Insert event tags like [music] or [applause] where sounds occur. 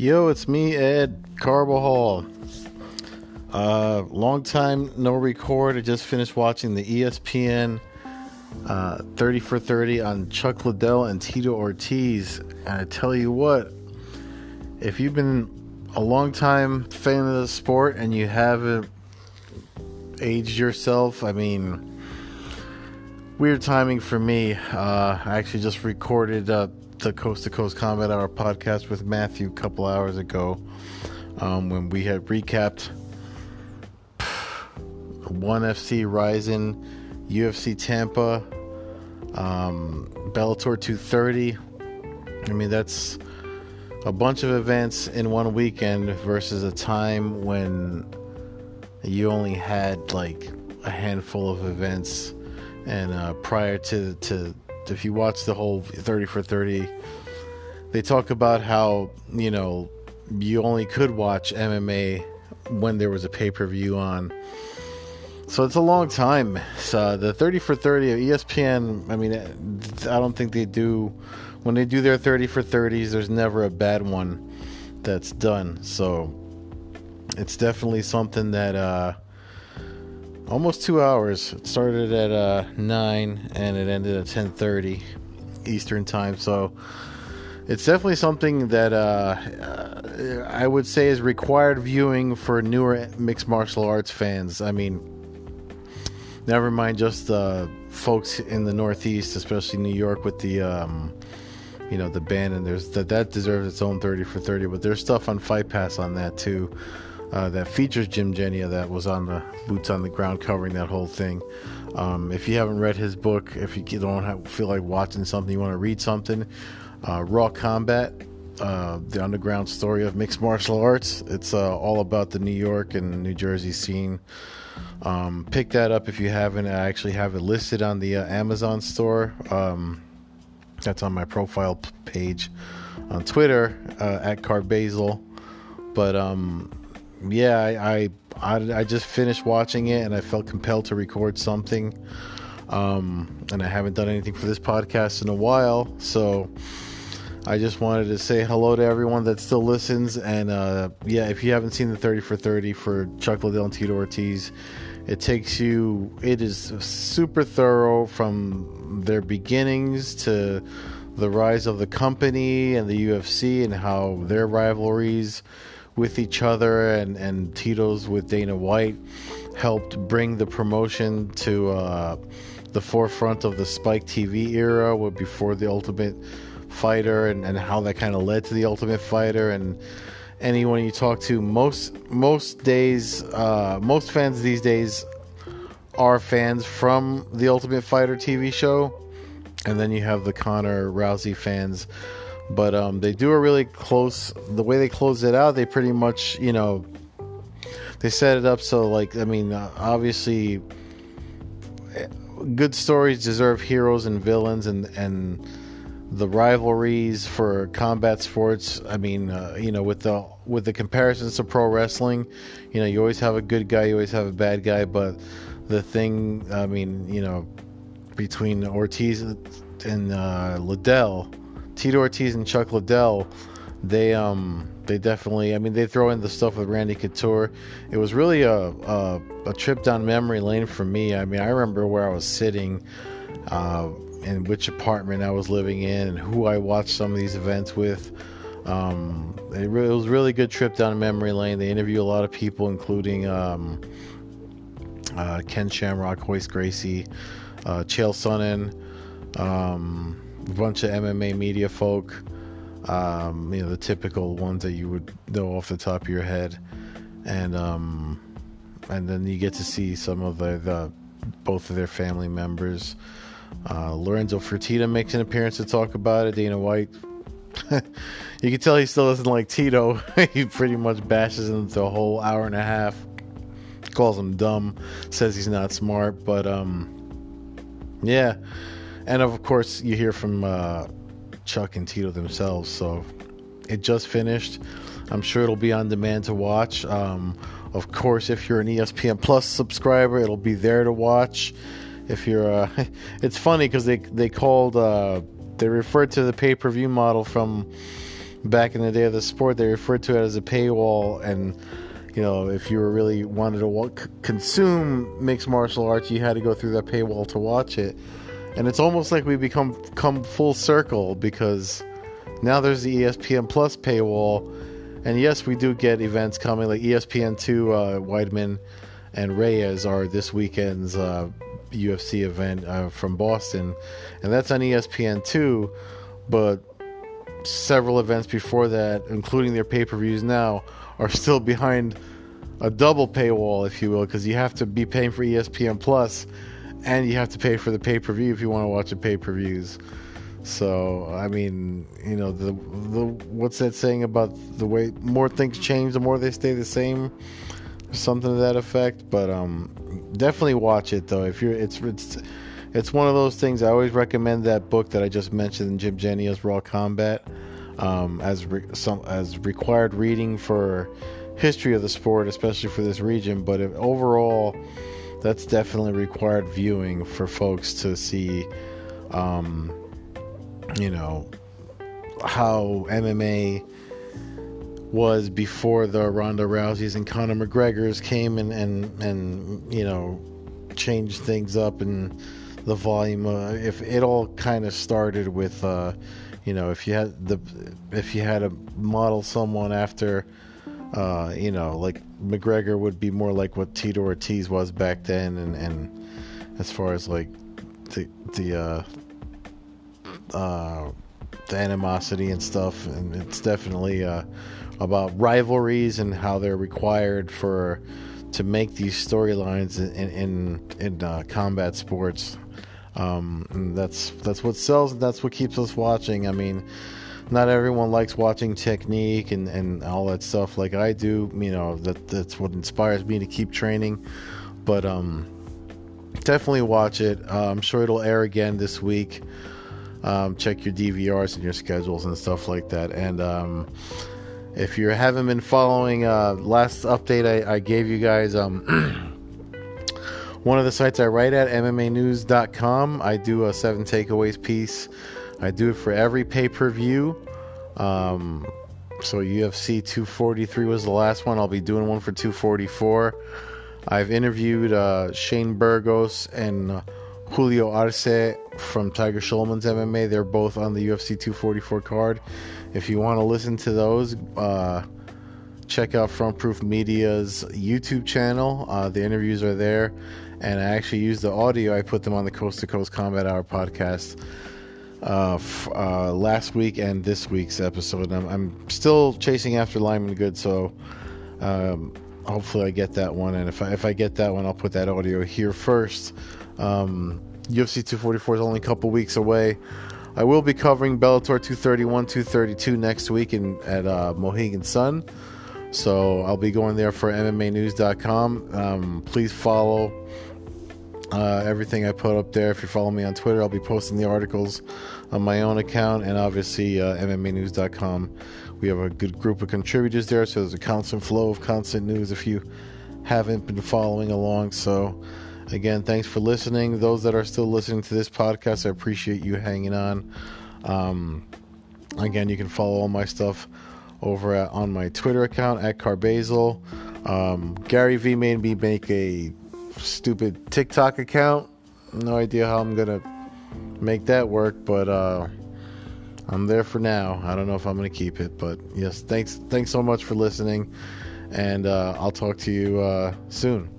Yo, it's me, Ed Carbajal. Uh, long time no record. I just finished watching the ESPN uh, 30 for 30 on Chuck Liddell and Tito Ortiz. And I tell you what, if you've been a long time fan of the sport and you haven't aged yourself, I mean, weird timing for me. Uh, I actually just recorded uh, the Coast to Coast Combat Hour podcast with Matthew a couple hours ago um, when we had recapped ONE FC Rising, UFC Tampa, um, Bellator 230. I mean, that's a bunch of events in one weekend versus a time when you only had like a handful of events. And uh, prior to, to if you watch the whole 30 for 30, they talk about how, you know, you only could watch MMA when there was a pay per view on. So it's a long time. So the 30 for 30 of ESPN, I mean, I don't think they do, when they do their 30 for 30s, there's never a bad one that's done. So it's definitely something that, uh, almost two hours. It started at uh, nine and it ended at ten thirty Eastern time. So it's definitely something that uh, uh, I would say is required viewing for newer mixed martial arts fans. I mean, never mind just uh, folks in the Northeast, especially New York, with the. Um, you know the ban and there's that that deserves its own 30 for 30 but there's stuff on fight pass on that too uh, that features Jim Genia that was on the boots on the ground covering that whole thing. Um, if you haven't read his book, if you don't have, feel like watching something, you want to read something, uh, Raw Combat, uh, the underground story of mixed martial arts. It's uh, all about the New York and New Jersey scene. Um, pick that up if you haven't. I actually have it listed on the uh, Amazon store. Um, that's on my profile page on Twitter uh, at Carbasil. But um, yeah, I, I, I just finished watching it and I felt compelled to record something. Um, and I haven't done anything for this podcast in a while, so I just wanted to say hello to everyone that still listens. And uh, yeah, if you haven't seen the 30 for 30 for Chuck Liddell and Tito Ortiz, it takes you, it is super thorough from their beginnings to the rise of the company and the UFC and how their rivalries with each other and, and Tito's with Dana White helped bring the promotion to uh, the forefront of the Spike TV era before the Ultimate Fighter and, and how that kind of led to the Ultimate Fighter and anyone you talk to most most days uh, most fans these days are fans from the Ultimate Fighter TV show. And then you have the Conor Rousey fans but um, they do a really close. The way they close it out, they pretty much, you know, they set it up so like I mean, uh, obviously, good stories deserve heroes and villains, and and the rivalries for combat sports. I mean, uh, you know, with the with the comparisons to pro wrestling, you know, you always have a good guy, you always have a bad guy, but the thing, I mean, you know, between Ortiz and uh, Liddell Tito Ortiz and Chuck Liddell, they um they definitely I mean they throw in the stuff with Randy Couture. It was really a a, a trip down memory lane for me. I mean I remember where I was sitting, uh, and which apartment I was living in, and who I watched some of these events with. Um, it, re- it was really good trip down memory lane. They interview a lot of people, including um, uh, Ken Shamrock, Royce Gracie, uh, Chael Sonnen. Um, bunch of MMA media folk. Um, you know, the typical ones that you would know off the top of your head. And um, and then you get to see some of the, the both of their family members. Uh, Lorenzo Fertitta makes an appearance to talk about it. Dana White, [laughs] you can tell he still doesn't like Tito. [laughs] he pretty much bashes him the whole hour and a half. Calls him dumb, says he's not smart, but um, yeah and of course you hear from uh, Chuck and Tito themselves. So it just finished. I'm sure it'll be on demand to watch. Um, of course, if you're an ESPN Plus subscriber, it'll be there to watch. If you're, uh, [laughs] it's funny because they they called uh, they referred to the pay per view model from back in the day of the sport, they referred to it as a paywall. And, you know, if you were really wanted to consume mixed martial arts, you had to go through that paywall to watch it. And it's almost like we become come full circle because now there's the ESPN Plus paywall. And yes, we do get events coming like ESPN2, uh, Weidman and Reyes are this weekend's uh, UFC event uh, from Boston, and that's on ESPN two. But several events before that, including their pay per views now, are still behind a double paywall, if you will, because you have to be paying for ESPN Plus, and you have to pay for the pay per view if you want to watch the pay per views. So I mean, you know, the the what's that saying about the way more things change, the more they stay the same, something to that effect. But um, definitely watch it though. If you're, it's it's it's one of those things. I always recommend that book that I just mentioned, Jim Genia's Raw Combat, um, as re- some as required reading for history of the sport, especially for this region. But if, overall, that's definitely required viewing for folks to see, um, you know, how MMA was before the Ronda Rouseys and Conor McGregor's came and and and you know changed things up and the volume. Uh, if it all kind of started with, uh, you know, if you had the if you had to model someone after, uh, you know, like McGregor would be more like what Tito Ortiz was back then, and and as far as like the the uh, uh, the animosity and stuff, and it's definitely uh, about rivalries and how they're required for to make these storylines in in, in uh, combat sports. Um, that's that's what sells. That's what keeps us watching. I mean, not everyone likes watching technique and, and all that stuff like I do. You know that that's what inspires me to keep training. But um, definitely watch it. Uh, I'm sure it'll air again this week. Um, check your DVRs and your schedules and stuff like that. And um, if you haven't been following, uh, last update I, I gave you guys, um, [clears throat] one of the sites I write at, MMAnews.com, I do a seven takeaways piece. I do it for every pay per view. Um, so UFC 243 was the last one. I'll be doing one for 244. I've interviewed uh, Shane Burgos and uh, Julio Arce from Tiger Schulmann's MMA. They're both on the UFC 244 card. If you want to listen to those, uh, check out Front Proof Media's YouTube channel. Uh, the interviews are there, and I actually use the audio. I put them on the Coast to Coast Combat Hour podcast uh, f- uh, last week and this week's episode. I'm, I'm, still chasing after Lyman Good, so um, hopefully I get that one. And if I, if I get that one, I'll put that audio here first. Um, UFC 244 is only a couple weeks away. I will be covering Bellator 231, 232 next week in, at uh, Mohegan Sun. So I'll be going there for MMAnews.com. Um, please follow uh, everything I put up there. If you follow me on Twitter, I'll be posting the articles on my own account and obviously uh, MMAnews.com. We have a good group of contributors there, so there's a constant flow of constant news if you haven't been following along. So Again, thanks for listening. Those that are still listening to this podcast, I appreciate you hanging on. Um, again, you can follow all my stuff over at, on my Twitter account at Carbazel. Um, Gary V made me make a stupid TikTok account. No idea how I'm gonna make that work, but uh, I'm there for now. I don't know if I'm gonna keep it, but yes, thanks, thanks so much for listening, and uh, I'll talk to you uh, soon.